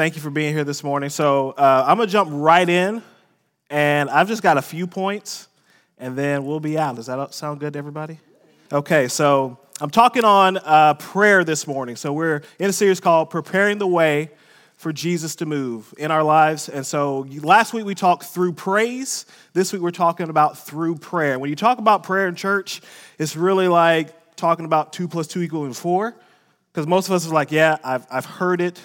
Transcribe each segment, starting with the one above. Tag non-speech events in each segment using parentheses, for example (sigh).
Thank you for being here this morning. So uh, I'm going to jump right in, and I've just got a few points, and then we'll be out. Does that sound good to everybody? Okay, so I'm talking on uh, prayer this morning. So we're in a series called Preparing the Way for Jesus to Move in our lives. And so last week we talked through praise. This week we're talking about through prayer. When you talk about prayer in church, it's really like talking about two plus two equaling four. Because most of us are like, yeah, I've, I've heard it.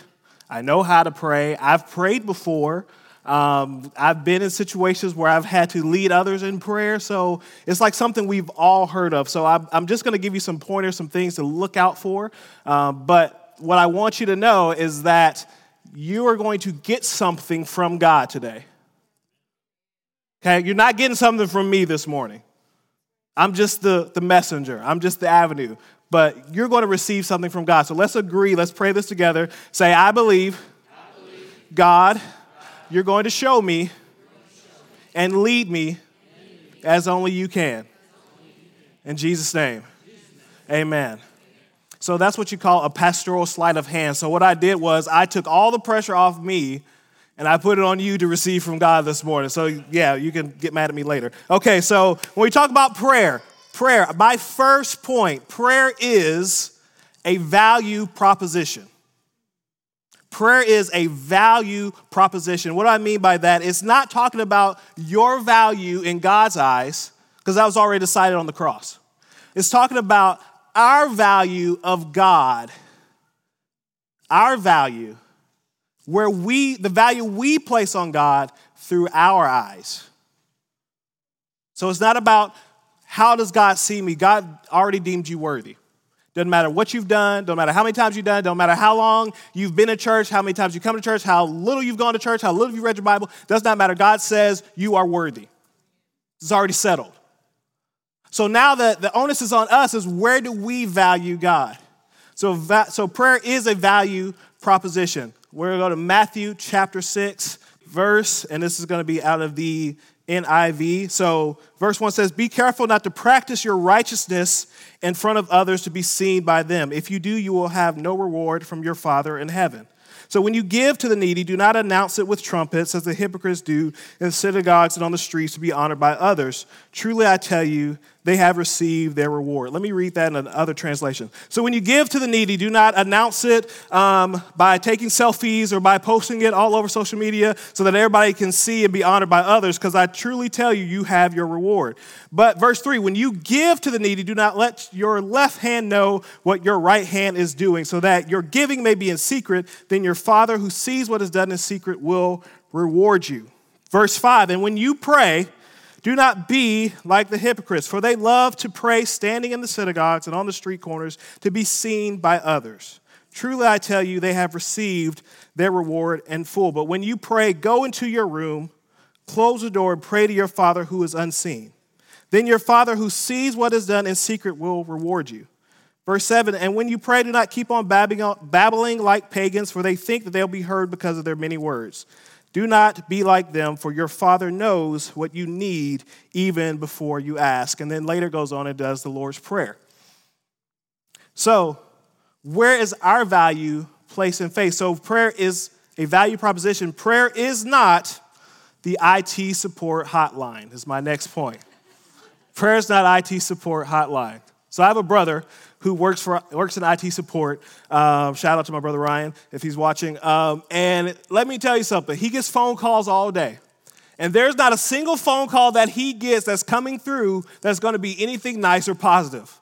I know how to pray. I've prayed before. Um, I've been in situations where I've had to lead others in prayer. So it's like something we've all heard of. So I'm, I'm just going to give you some pointers, some things to look out for. Um, but what I want you to know is that you are going to get something from God today. Okay? You're not getting something from me this morning. I'm just the, the messenger, I'm just the avenue but you're going to receive something from God. So let's agree, let's pray this together. Say, I believe, God, you're going to show me and lead me as only you can. In Jesus' name, amen. So that's what you call a pastoral sleight of hand. So what I did was I took all the pressure off me and I put it on you to receive from God this morning. So yeah, you can get mad at me later. Okay, so when we talk about prayer, prayer, my first point prayer is a value proposition. Prayer is a value proposition. What do I mean by that? It's not talking about your value in God's eyes, because that was already decided on the cross. It's talking about our value of God, our value, where we, the value we place on God through our eyes. So it's not about how does God see me? God already deemed you worthy. Doesn't matter what you've done, don't matter how many times you've done, don't matter how long you've been in church, how many times you come to church, how little you've gone to church, how little you've read your Bible, does not matter. God says you are worthy. It's already settled. So now that the onus is on us is where do we value God? So, so prayer is a value proposition. We're going to go to Matthew chapter 6, verse, and this is going to be out of the NIV. So, verse 1 says, Be careful not to practice your righteousness in front of others to be seen by them. If you do, you will have no reward from your Father in heaven. So when you give to the needy, do not announce it with trumpets, as the hypocrites do in synagogues and on the streets to be honored by others. Truly, I tell you, they have received their reward. Let me read that in another translation. So when you give to the needy, do not announce it um, by taking selfies or by posting it all over social media so that everybody can see and be honored by others, because I truly tell you, you have your reward. But verse 3 when you give to the needy, do not let your left hand know what your right hand is doing, so that your giving may be in secret. Then your Father who sees what is done in secret will reward you. Verse 5 And when you pray, do not be like the hypocrites, for they love to pray standing in the synagogues and on the street corners to be seen by others. Truly, I tell you, they have received their reward in full. But when you pray, go into your room, close the door, and pray to your Father who is unseen. Then your Father who sees what is done in secret will reward you. Verse 7 And when you pray, do not keep on babbling like pagans, for they think that they'll be heard because of their many words. Do not be like them, for your Father knows what you need even before you ask. And then later goes on and does the Lord's Prayer. So, where is our value placed in faith? So, prayer is a value proposition. Prayer is not the IT support hotline, is my next point. Prayer is not IT support hotline. So, I have a brother who works for works in IT support. Um, shout out to my brother Ryan if he's watching. Um, and let me tell you something. He gets phone calls all day. And there's not a single phone call that he gets that's coming through that's going to be anything nice or positive.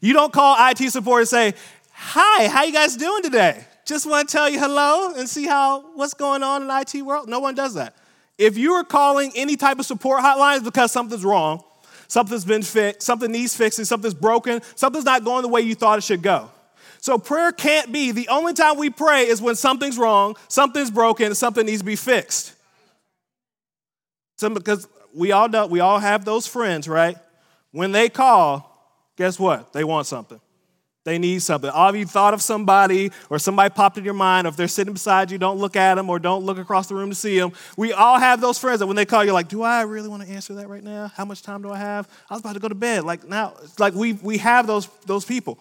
You don't call IT support and say, "Hi, how you guys doing today?" Just want to tell you hello and see how what's going on in IT world. No one does that. If you are calling any type of support hotlines because something's wrong, Something's been fixed, something needs fixing, something's broken, something's not going the way you thought it should go. So prayer can't be the only time we pray is when something's wrong, something's broken, something needs to be fixed. because we all know, we all have those friends, right? When they call, guess what? They want something. They need something. All of you thought of somebody or somebody popped in your mind, or if they're sitting beside you, don't look at them or don't look across the room to see them. We all have those friends that when they call, you're like, do I really want to answer that right now? How much time do I have? I was about to go to bed. Like now, like we, we have those, those people.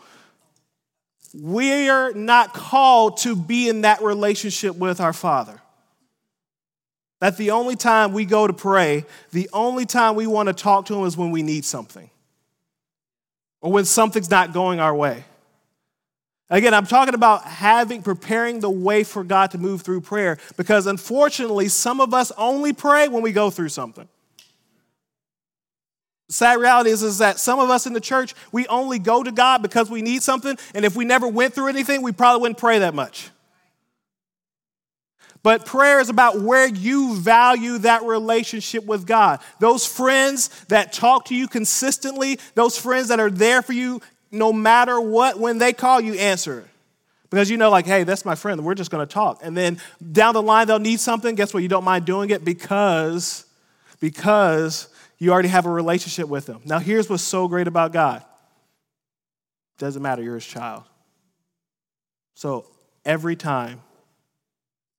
we're not called to be in that relationship with our Father. That the only time we go to pray, the only time we want to talk to Him is when we need something or when something's not going our way. Again, I'm talking about having, preparing the way for God to move through prayer because unfortunately, some of us only pray when we go through something. The sad reality is, is that some of us in the church, we only go to God because we need something, and if we never went through anything, we probably wouldn't pray that much. But prayer is about where you value that relationship with God. Those friends that talk to you consistently, those friends that are there for you no matter what, when they call you, answer. Because you know, like, hey, that's my friend, we're just gonna talk. And then down the line, they'll need something. Guess what? You don't mind doing it because, because you already have a relationship with them. Now, here's what's so great about God doesn't matter, you're his child. So every time,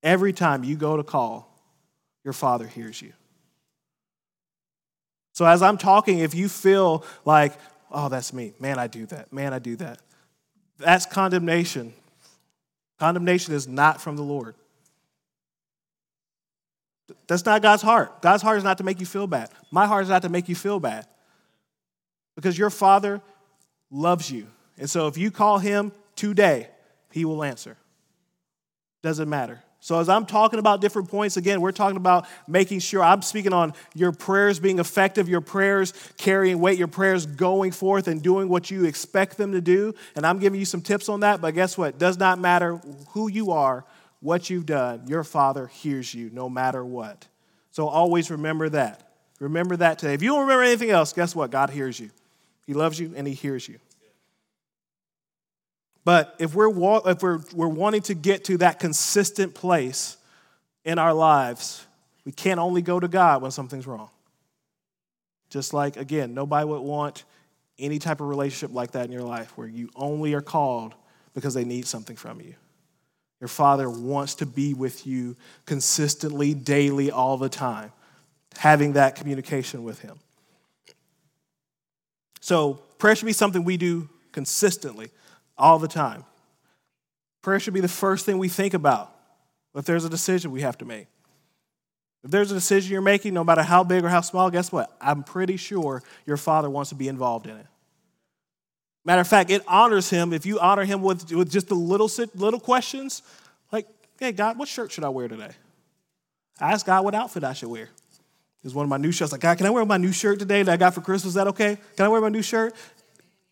every time you go to call, your father hears you. So as I'm talking, if you feel like, oh, that's me, man, I do that, man, I do that, that's condemnation. Condemnation is not from the Lord. That's not God's heart. God's heart is not to make you feel bad. My heart is not to make you feel bad. Because your Father loves you. And so if you call him today, he will answer. Doesn't matter. So, as I'm talking about different points, again, we're talking about making sure I'm speaking on your prayers being effective, your prayers carrying weight, your prayers going forth and doing what you expect them to do. And I'm giving you some tips on that, but guess what? It does not matter who you are, what you've done, your Father hears you no matter what. So always remember that. Remember that today. If you don't remember anything else, guess what? God hears you. He loves you and He hears you. But if we're, if we're, we're wanting to get to that consistent place in our lives, we can't only go to God when something's wrong. Just like, again, nobody would want any type of relationship like that in your life where you only are called because they need something from you. Your Father wants to be with you consistently, daily, all the time, having that communication with Him. So, prayer should be something we do consistently, all the time. Prayer should be the first thing we think about if there's a decision we have to make. If there's a decision you're making, no matter how big or how small, guess what? I'm pretty sure your Father wants to be involved in it. Matter of fact, it honors him if you honor him with, with just the little, little questions, like, hey, God, what shirt should I wear today? I asked God what outfit I should wear. It's one of my new shirts. Like, God, can I wear my new shirt today that I got for Christmas? Is that okay? Can I wear my new shirt?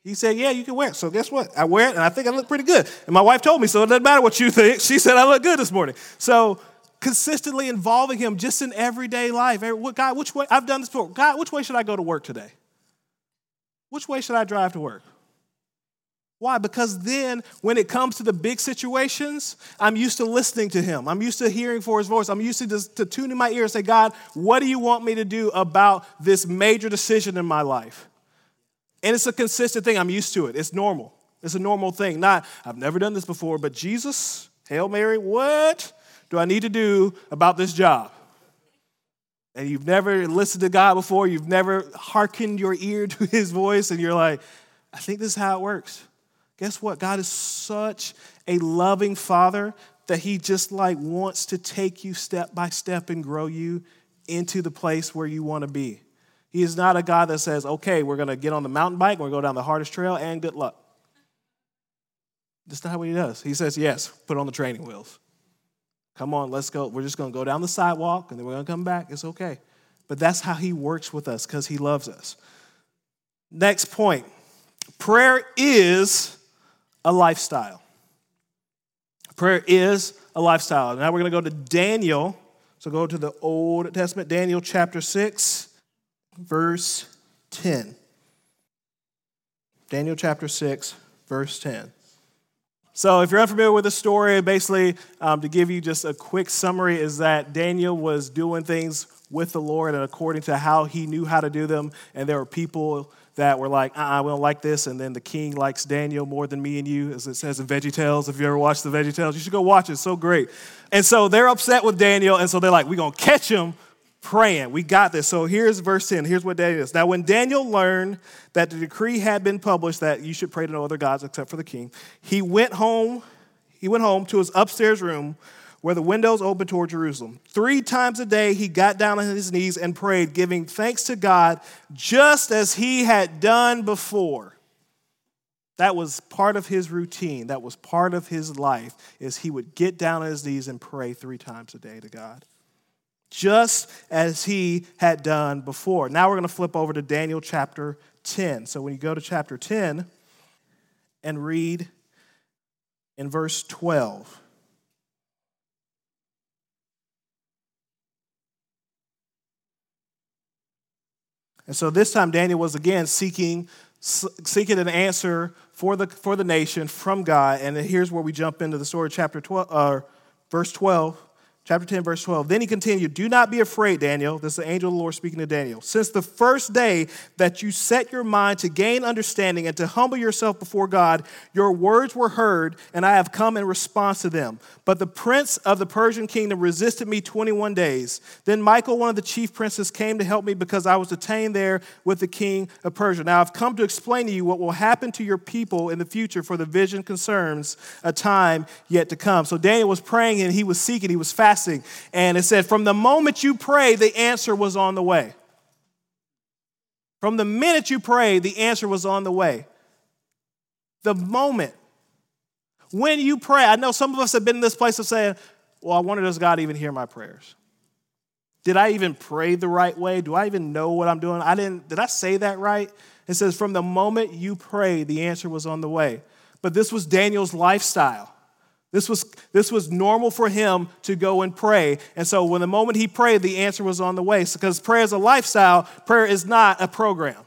He said, Yeah, you can wear it. So guess what? I wear it and I think I look pretty good. And my wife told me, so it doesn't matter what you think. (laughs) She said I look good this morning. So consistently involving him just in everyday life. God, which way? I've done this before. God, which way should I go to work today? Which way should I drive to work? Why? Because then when it comes to the big situations, I'm used to listening to him. I'm used to hearing for his voice. I'm used to, just, to tuning my ear and say, God, what do you want me to do about this major decision in my life? And it's a consistent thing. I'm used to it. It's normal. It's a normal thing. Not, I've never done this before, but Jesus, Hail Mary, what do I need to do about this job? And you've never listened to God before, you've never hearkened your ear to (laughs) his voice, and you're like, I think this is how it works. Guess what? God is such a loving father that he just like wants to take you step by step and grow you into the place where you want to be. He is not a God that says, okay, we're going to get on the mountain bike, we're going to go down the hardest trail, and good luck. That's not what he does. He says, yes, put on the training wheels. Come on, let's go. We're just going to go down the sidewalk and then we're going to come back. It's okay. But that's how he works with us because he loves us. Next point prayer is a lifestyle. Prayer is a lifestyle. Now we're going to go to Daniel. So go to the Old Testament, Daniel chapter 6, verse 10. Daniel chapter 6, verse 10. So, if you're unfamiliar with the story, basically, um, to give you just a quick summary, is that Daniel was doing things with the Lord and according to how he knew how to do them. And there were people that were like, uh uh we don't like this. And then the king likes Daniel more than me and you, as it says in Veggie Tales. If you ever watched the Veggie Tales, you should go watch it. It's so great. And so they're upset with Daniel. And so they're like, we're going to catch him praying. We got this. So here's verse 10. Here's what Daniel is. Now, when Daniel learned that the decree had been published that you should pray to no other gods except for the king, he went home. He went home to his upstairs room where the windows opened toward Jerusalem. Three times a day he got down on his knees and prayed, giving thanks to God just as he had done before. That was part of his routine. That was part of his life is he would get down on his knees and pray three times a day to God. Just as he had done before. Now we're going to flip over to Daniel chapter 10. So when you go to chapter 10 and read in verse 12. And so this time Daniel was again seeking seeking an answer for the, for the nation from God. And here's where we jump into the story, chapter 12, uh, verse 12. Chapter 10, verse 12. Then he continued, Do not be afraid, Daniel. This is the angel of the Lord speaking to Daniel. Since the first day that you set your mind to gain understanding and to humble yourself before God, your words were heard, and I have come in response to them. But the prince of the Persian kingdom resisted me 21 days. Then Michael, one of the chief princes, came to help me because I was detained there with the king of Persia. Now I've come to explain to you what will happen to your people in the future, for the vision concerns a time yet to come. So Daniel was praying and he was seeking, he was fasting And it said, from the moment you prayed, the answer was on the way. From the minute you prayed, the answer was on the way. The moment. When you pray, I know some of us have been in this place of saying, well, I wonder, does God even hear my prayers? Did I even pray the right way? Do I even know what I'm doing? I didn't, did I say that right? It says, from the moment you prayed, the answer was on the way. But this was Daniel's lifestyle. This was, this was normal for him to go and pray. And so when the moment he prayed, the answer was on the way. Because prayer is a lifestyle, prayer is not a program.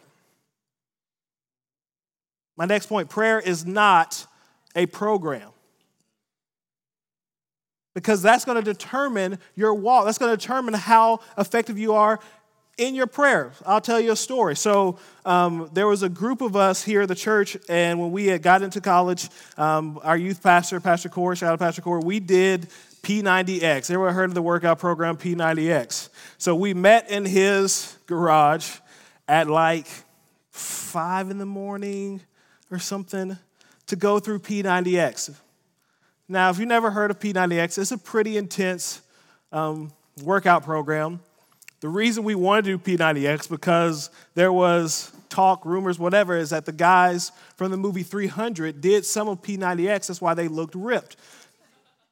My next point prayer is not a program. Because that's going to determine your walk. That's going to determine how effective you are in your prayer, I'll tell you a story. So, um, there was a group of us here at the church, and when we had got into college, um, our youth pastor, Pastor Core, shout out Pastor Core, we did P90X. Everyone heard of the workout program P90X? So, we met in his garage at like five in the morning or something to go through P90X. Now, if you've never heard of P90X, it's a pretty intense um, workout program. The reason we wanted to do P90X because there was talk, rumors, whatever, is that the guys from the movie 300 did some of P90X. That's why they looked ripped.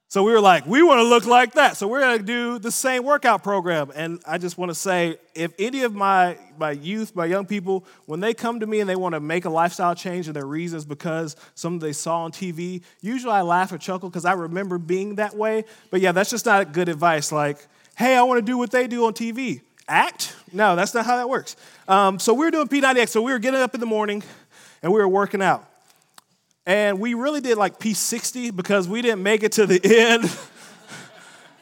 So we were like, we want to look like that. So we're going to do the same workout program. And I just want to say, if any of my, my youth, my young people, when they come to me and they want to make a lifestyle change and their reasons because something they saw on TV, usually I laugh or chuckle because I remember being that way. But yeah, that's just not good advice. Like, hey, I want to do what they do on TV. Act? No, that's not how that works. Um, so we were doing P90X. So we were getting up in the morning and we were working out. And we really did like P60 because we didn't make it to the (laughs) end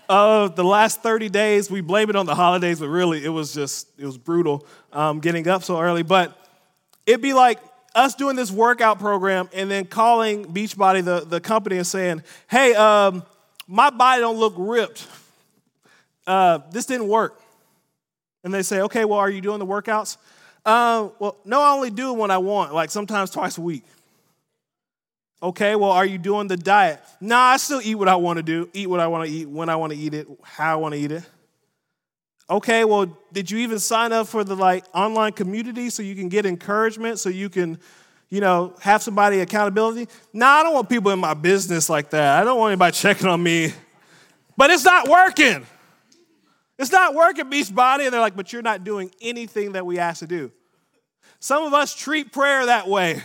of the last 30 days. We blame it on the holidays, but really it was just, it was brutal um, getting up so early. But it'd be like us doing this workout program and then calling Beachbody, the, the company, and saying, hey, um, my body don't look ripped uh, this didn't work. And they say, okay, well, are you doing the workouts? Uh, well, no, I only do when I want, like sometimes twice a week. Okay, well, are you doing the diet? Nah, I still eat what I want to do, eat what I want to eat, when I want to eat it, how I want to eat it. Okay, well, did you even sign up for the like online community so you can get encouragement, so you can, you know, have somebody accountability? Nah, I don't want people in my business like that. I don't want anybody (laughs) checking on me. But it's not working. It's not working, Beast Beachbody. And they're like, but you're not doing anything that we ask to do. Some of us treat prayer that way.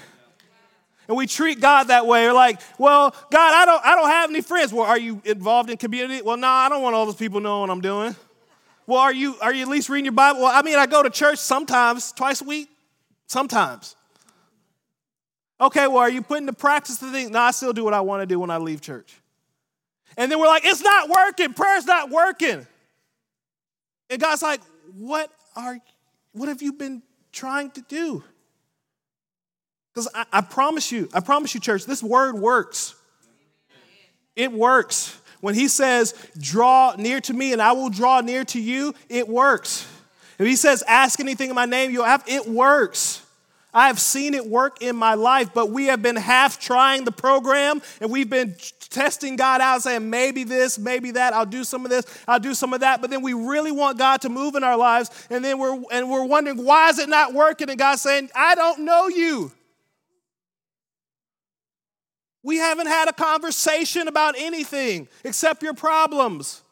And we treat God that way. We're like, well, God, I don't, I don't have any friends. Well, are you involved in community? Well, no, nah, I don't want all those people knowing what I'm doing. Well, are you, are you at least reading your Bible? Well, I mean, I go to church sometimes, twice a week, sometimes. Okay, well, are you putting to practice the thing? No, I still do what I want to do when I leave church. And then we're like, it's not working. Prayer's not working. And God's like, what are what have you been trying to do? Because I, I, promise you, I promise you, church, this word works. It works. When he says, draw near to me and I will draw near to you, it works. If he says, ask anything in my name, you'll have, it works. I have seen it work in my life, but we have been half trying the program and we've been testing God out, saying, maybe this, maybe that, I'll do some of this, I'll do some of that. But then we really want God to move in our lives, and then we're and we're wondering, why is it not working? And God's saying, I don't know you. We haven't had a conversation about anything except your problems.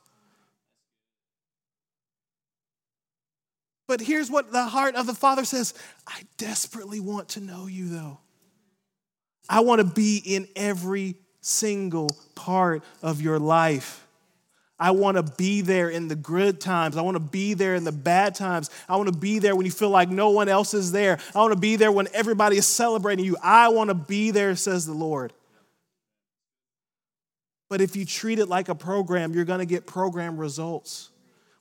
But here's what the heart of the Father says I desperately want to know you, though. I want to be in every single part of your life. I want to be there in the good times. I want to be there in the bad times. I want to be there when you feel like no one else is there. I want to be there when everybody is celebrating you. I want to be there, says the Lord. But if you treat it like a program, you're going to get program results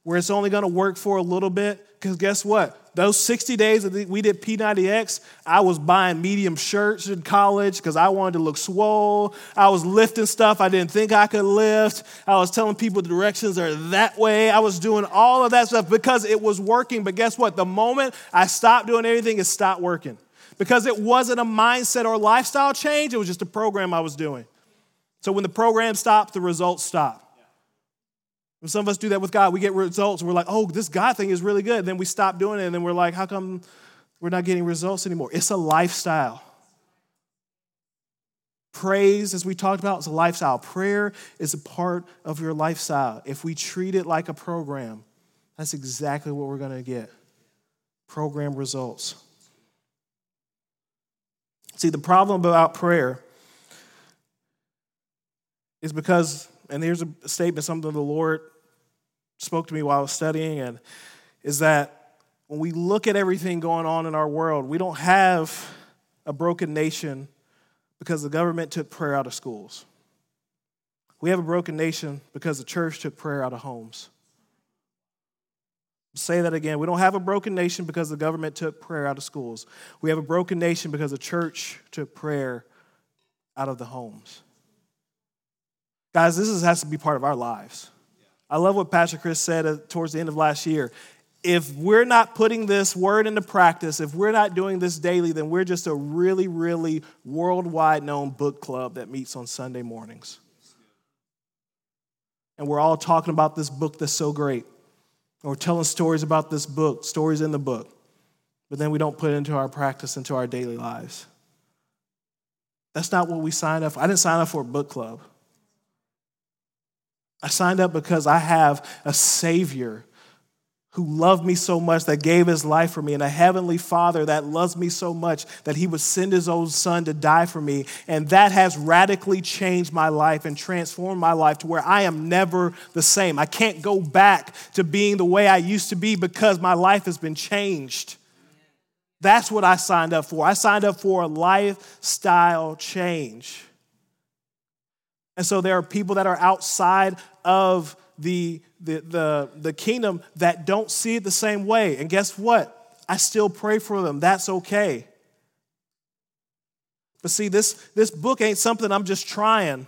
where it's only going to work for a little bit. Because guess what? Those 60 days that we did P90X, I was buying medium shirts in college because I wanted to look swole. I was lifting stuff I didn't think I could lift. I was telling people the directions are that way. I was doing all of that stuff because it was working. But guess what? The moment I stopped doing anything, it stopped working. Because it wasn't a mindset or lifestyle change, it was just a program I was doing. So when the program stopped, the results stopped. Some of us do that with God. We get results we're like, oh, this God thing is really good. And then we stop doing it and then we're like, how come we're not getting results anymore? It's a lifestyle. Praise, as we talked about, is a lifestyle. Prayer is a part of your lifestyle. If we treat it like a program, that's exactly what we're going to get program results. See, the problem about prayer is because and here's a statement, something the Lord spoke to me while I was studying, and is that when we look at everything going on in our world, we don't have a broken nation because the government took prayer out of schools. We have a broken nation because the church took prayer out of homes. I'll say that again. We don't have a broken nation because the government took prayer out of schools. We have a broken nation because the church took prayer out of the homes. Guys, this is, has to be part of our lives. I love what Pastor Chris said uh, towards the end of last year. If we're not putting this word into practice, if we're not doing this daily, then we're just a really, really worldwide known book club that meets on Sunday mornings. And we're all talking about this book that's so great. We're telling stories about this book, stories in the book. But then we don't put it into our practice, into our daily lives. That's not what we signed up for. I didn't sign up for a book club. I signed up because I have a Savior who loved me so much that gave his life for me, and a heavenly Father that loves me so much that he would send his own Son to die for me. And that has radically changed my life and transformed my life to where I am never the same. I can't go back to being the way I used to be because my life has been changed. That's what I signed up for. I signed up for a lifestyle change. And so there are people that are outside of the, the, the, the kingdom that don't see it the same way. And guess what? I still pray for them. That's okay. But see, this, this book ain't something I'm just trying.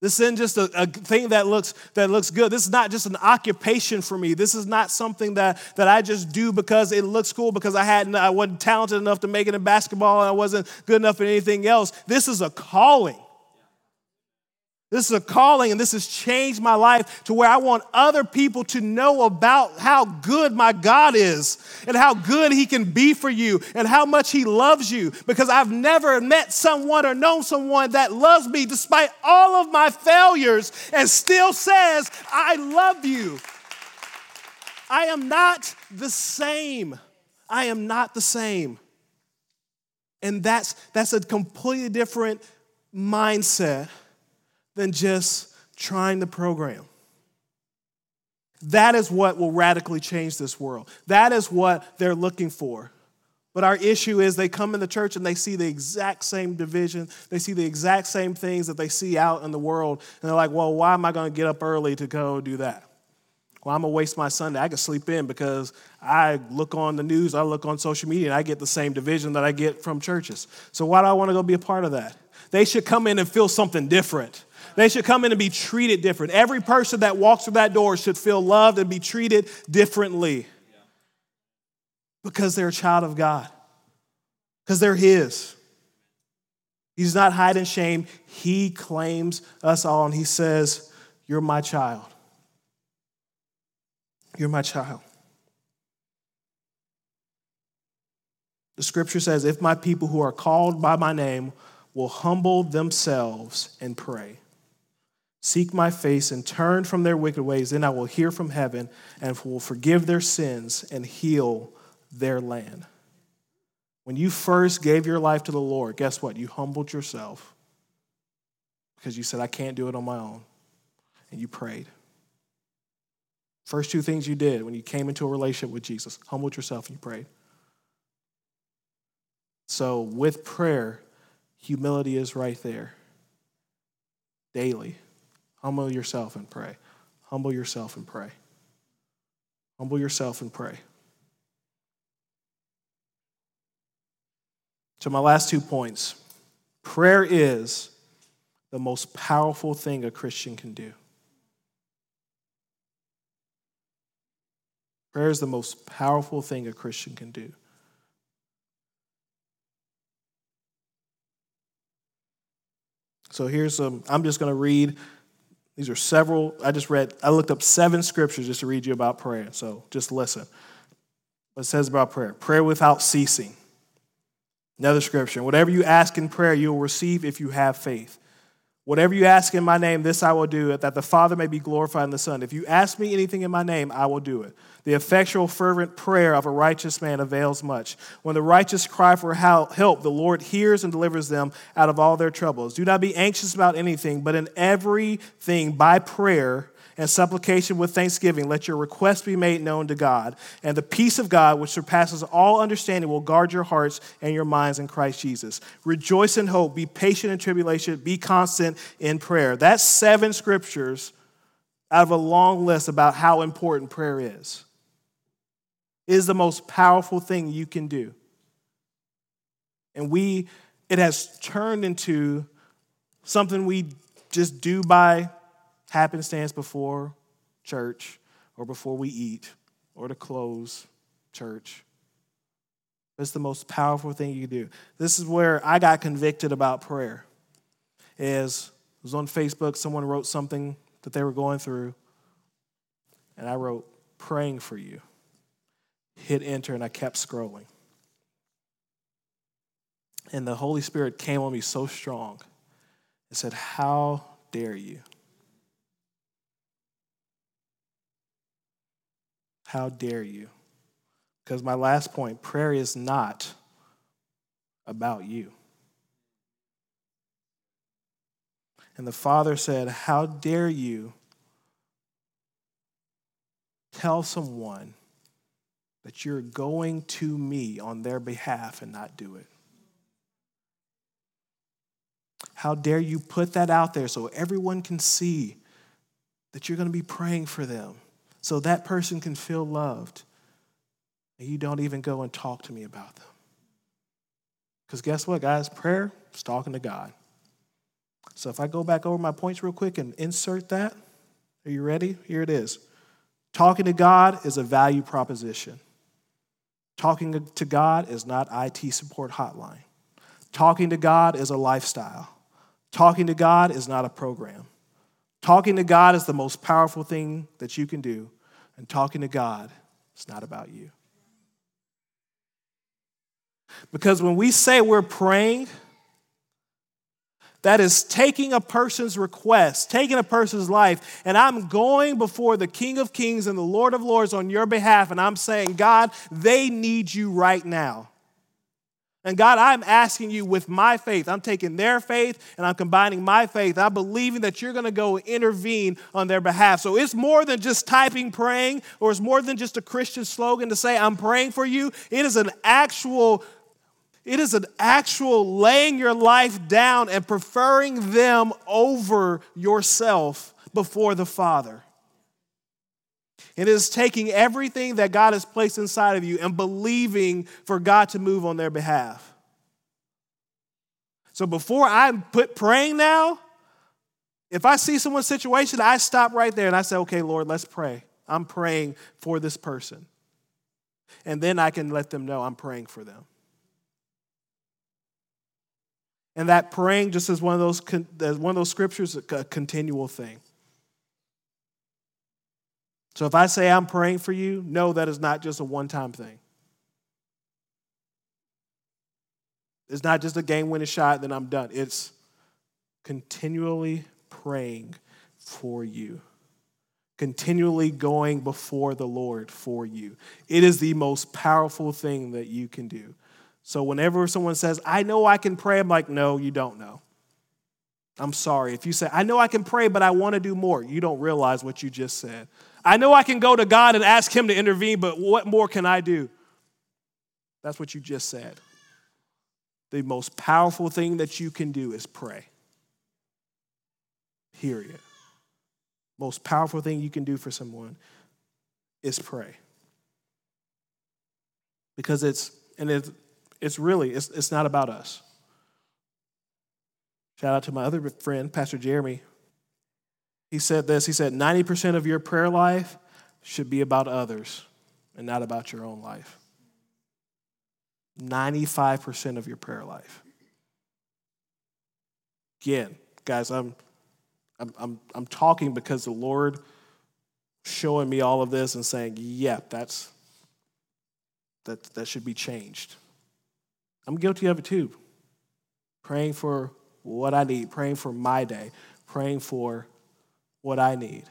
This isn't just a, a, thing that looks, that looks good. This is not just an occupation for me. This is not something that, that I just do because it looks cool, because I, hadn't, I wasn't talented enough to make it in basketball and I wasn't good enough in anything else. This is a calling. This is a calling, and this has changed my life to where I want other people to know about how good my God is and how good He can be for you and how much He loves you. Because I've never met someone or known someone that loves me despite all of my failures and still says, I love you. I am not the same. I am not the same. And that's, that's a completely different mindset than just trying the program. That is what will radically change this world. That is what they're looking for. But our issue is they come in the church and they see the exact same division. They see the exact same things that they see out in the world. And they're like, well, why am I going to get up early to go do that? Well, I'm going to waste my Sunday. I can sleep in because I look on the news, I look on social media, and I get the same division that I get from churches. So why do I want to go be a part of that? They should come in and feel something different. They should come in and be treated different. Every person that walks through that door should feel loved and be treated differently because they're a child of God, because they're His. He's not hiding shame. He claims us all and He says, You're my child. You're my child. The scripture says, If my people who are called by my name will humble themselves and pray, seek my face and turn from their wicked ways, then I will hear from heaven and will forgive their sins and heal their land. When you first gave your life to the Lord, guess what? You humbled yourself because you said, I can't do it on my own. And you prayed. First two things you did when you came into a relationship with Jesus humbled yourself and you prayed. So, with prayer, humility is right there. Daily. Humble yourself and pray. Humble yourself and pray. Humble yourself and pray. So, my last two points prayer is the most powerful thing a Christian can do. Prayer is the most powerful thing a Christian can do. So here's some, I'm just going to read. These are several, I just read, I looked up seven scriptures just to read you about prayer. So just listen. What it says about prayer prayer without ceasing. Another scripture. Whatever you ask in prayer, you will receive if you have faith. Whatever you ask in my name, this I will do, that the Father may be glorified in the Son. If you ask me anything in my name, I will do it. The effectual, fervent prayer of a righteous man avails much. When the righteous cry for help, the Lord hears and delivers them out of all their troubles. Do not be anxious about anything, but in everything, by prayer, and supplication with thanksgiving, let your requests be made known to God. And the peace of God, which surpasses all understanding, will guard your hearts and your minds in Christ Jesus. Rejoice in hope, be patient in tribulation, be constant in prayer. That's seven scriptures out of a long list about how important prayer is. It is the most powerful thing you can do. And we, it has turned into something we just do by happenstance before church or before we eat or to close church. It's the most powerful thing you can do. This is where I got convicted about prayer. Is was on Facebook, someone wrote something that they were going through, and I wrote, praying for you. Hit enter, and I kept scrolling. And the Holy Spirit came on me so strong and said, How dare you? How dare you? Because my last point prayer is not about you. And the father said, How dare you tell someone that you're going to me on their behalf and not do it? How dare you put that out there so everyone can see that you're going to be praying for them? So that person can feel loved. And you don't even go and talk to me about them. Because guess what, guys? Prayer is talking to God. So if I go back over my points real quick and insert that, are you ready? Here it is. Talking to God is a value proposition. Talking to God is not IT support hotline. Talking to God is a lifestyle. Talking to God is not a program. Talking to God is the most powerful thing that you can do and talking to God it's not about you. Because when we say we're praying, that is taking a person's request, taking a person's life, and I'm going before the King of Kings and the Lord of Lords on your behalf, and I'm saying, God, they need you right now. And God, I'm asking you with my faith, I'm taking their faith and I'm combining my faith. I'm believing that you're going to go intervene on their behalf. So it's more than just typing praying, or it's more than just a Christian slogan to say, I'm praying for you. It is an actual it is an actual laying your life down and preferring them over yourself before the Father. It is taking everything that God has placed inside of you and believing for God to move on their behalf. So before I put praying now, If I see someone's situation, I stop right there and I say, okay, Lord, let's pray. I'm praying for this person. And then I can let them know I'm praying for them. And that praying just as one of those one of those scriptures, a continual thing. So if I say I'm praying for you, no, that is not just a one-time thing. It's not just a game winning shot, then I'm done. It's continually praying for you, continually going before the Lord for you. It is the most powerful thing that you can do. So whenever someone says, I know I can pray, I'm like, no, you don't know. I'm sorry. If you say, I know I can pray, but I want to do more, you don't realize what you just said. I know I can go to God and ask Him to intervene, but what more can I do? That's what you just said. The most powerful thing that you can do is pray. Period. Most powerful thing you can do for someone is pray. Because it's, and it's, it's really, it's, it's not about us. Shout out to my other friend, Pastor Jeremy. He said this He said, 90% of your prayer life should be about others and not about your own life. 95% of your prayer life. Again, guys, I'm, I'm, I'm, I'm talking because the Lord showing me all of this and saying, yeah, that's, that, that should be changed. I'm guilty of it too. Praying for what I need, praying for my day, praying for what I need.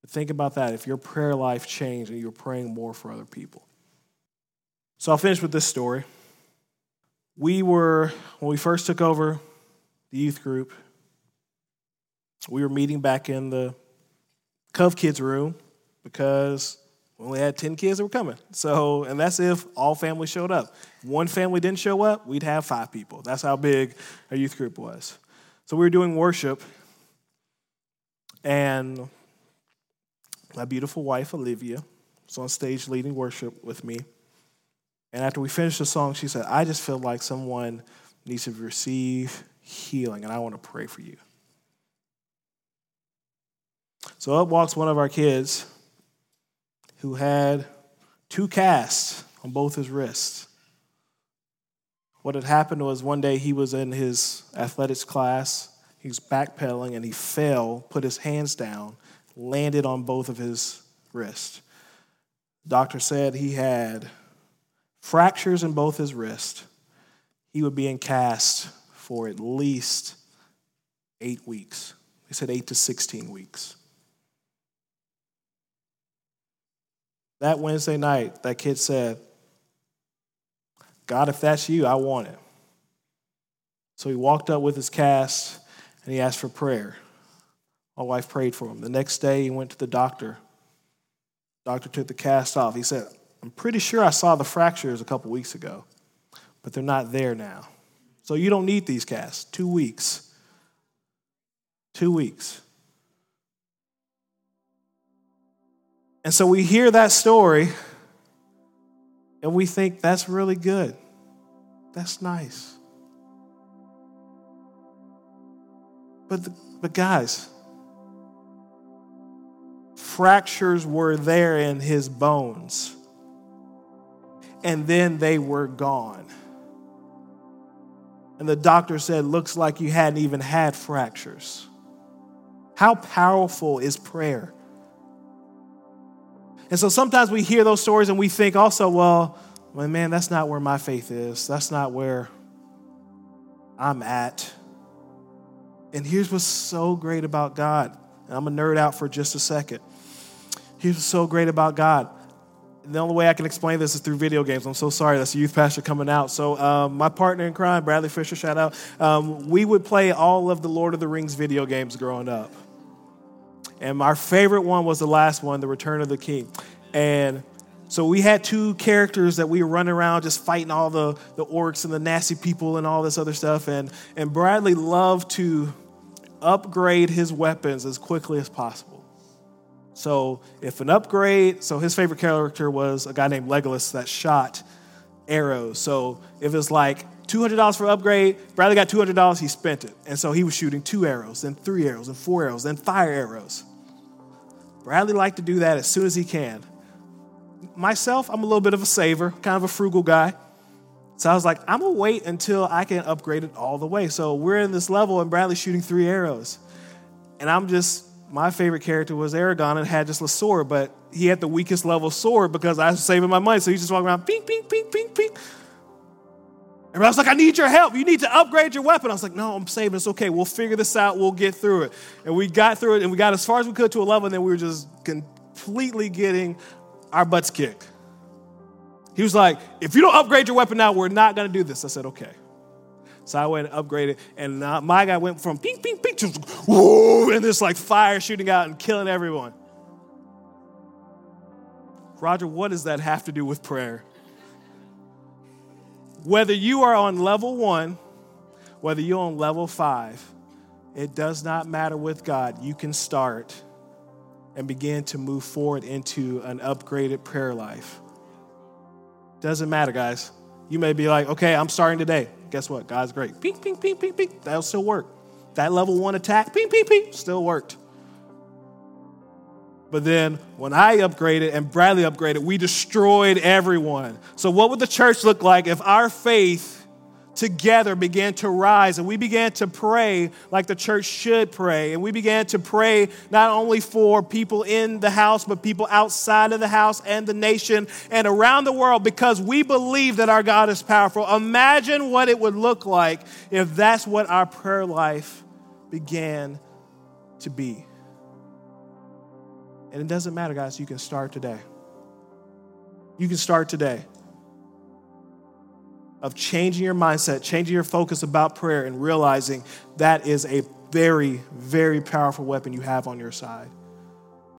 But think about that. If your prayer life changed and you're praying more for other people. So I'll finish with this story. We were, when we first took over the youth group, we were meeting back in the Cove Kids room because we only had 10 kids that were coming. So, and that's if all families showed up. One family didn't show up, we'd have five people. That's how big our youth group was. So we were doing worship, and my beautiful wife, Olivia, was on stage leading worship with me. And after we finished the song, she said, I just feel like someone needs to receive healing, and I want to pray for you. So up walks one of our kids who had two casts on both his wrists. What had happened was one day he was in his athletics class, he was backpedaling, and he fell, put his hands down, landed on both of his wrists. Doctor said he had fractures in both his wrists. He would be in cast for at least eight weeks. They said eight to 16 weeks. That Wednesday night, that kid said, God, if that's you, I want it. So he walked up with his cast and he asked for prayer. My wife prayed for him. The next day, he went to the doctor. Doctor took the cast off. He said, I'm pretty sure I saw the fractures a couple weeks ago, but they're not there now. So you don't need these casts. Two weeks. Two weeks. And so we hear that story and we think that's really good. That's nice. But, but guys, fractures were there in his bones, and then they were gone. And the doctor said, Looks like you hadn't even had fractures. How powerful is prayer? And so sometimes we hear those stories and we think also, well, well, man, that's not where my faith is. That's not where I'm at. And here's what's so great about God. And I'm a nerd out for just a second. Here's what's so great about God. The only way I can explain this is through video games. I'm so sorry. That's a youth pastor coming out. So, um, my partner in crime, Bradley Fisher, shout out. Um, we would play all of the Lord of the Rings video games growing up. And our favorite one was the last one, The Return of the King. And so we had two characters that we were running around just fighting all the, the orcs and the nasty people and all this other stuff. And, and Bradley loved to upgrade his weapons as quickly as possible. So if an upgrade, so his favorite character was a guy named Legolas that shot arrows. So if it's like $200 for upgrade. Bradley got $200, he spent it. And so he was shooting two arrows, then three arrows, and four arrows, then fire arrows. Bradley liked to do that as soon as he can. Myself, I'm a little bit of a saver, kind of a frugal guy. So I was like, I'm gonna wait until I can upgrade it all the way. So we're in this level, and Bradley's shooting three arrows. And I'm just, my favorite character was Aragorn and had just a sword, but he had the weakest level sword because I was saving my money. So he's just walking around, ping, ping, ping, ping, ping. And I was like, I need your help. You need to upgrade your weapon. I was like, no, I'm saving. It's okay. We'll figure this out. We'll get through it. And we got through it and we got as far as we could to a level, and then we were just completely getting our butts kick. He was like, if you don't upgrade your weapon now, we're not going to do this. I said, okay. So I went and upgraded, and my guy went from ping, ping, ping to whoa, and this like fire shooting out and killing everyone. Roger, what does that have to do with prayer? Whether you are on level one, whether you're on level five, it does not matter with God. You can start and begin to move forward into an upgraded prayer life. Doesn't matter, guys. You may be like, okay, I'm starting today. Guess what? God's great. Ping, ping, ping, ping, ping. That'll still work. That level one attack, ping, ping, ping, still worked. But then when I upgraded and Bradley upgraded, we destroyed everyone. So, what would the church look like if our faith together began to rise and we began to pray like the church should pray. And we began to pray not only for people in the house, but people outside of the house and the nation and around the world because we believe that our God is powerful. Imagine what it would look like if that's what our prayer life began to be. And it doesn't matter, guys, you can start today. You can start today of changing your mindset, changing your focus about prayer, and realizing that is a very, very powerful weapon you have on your side.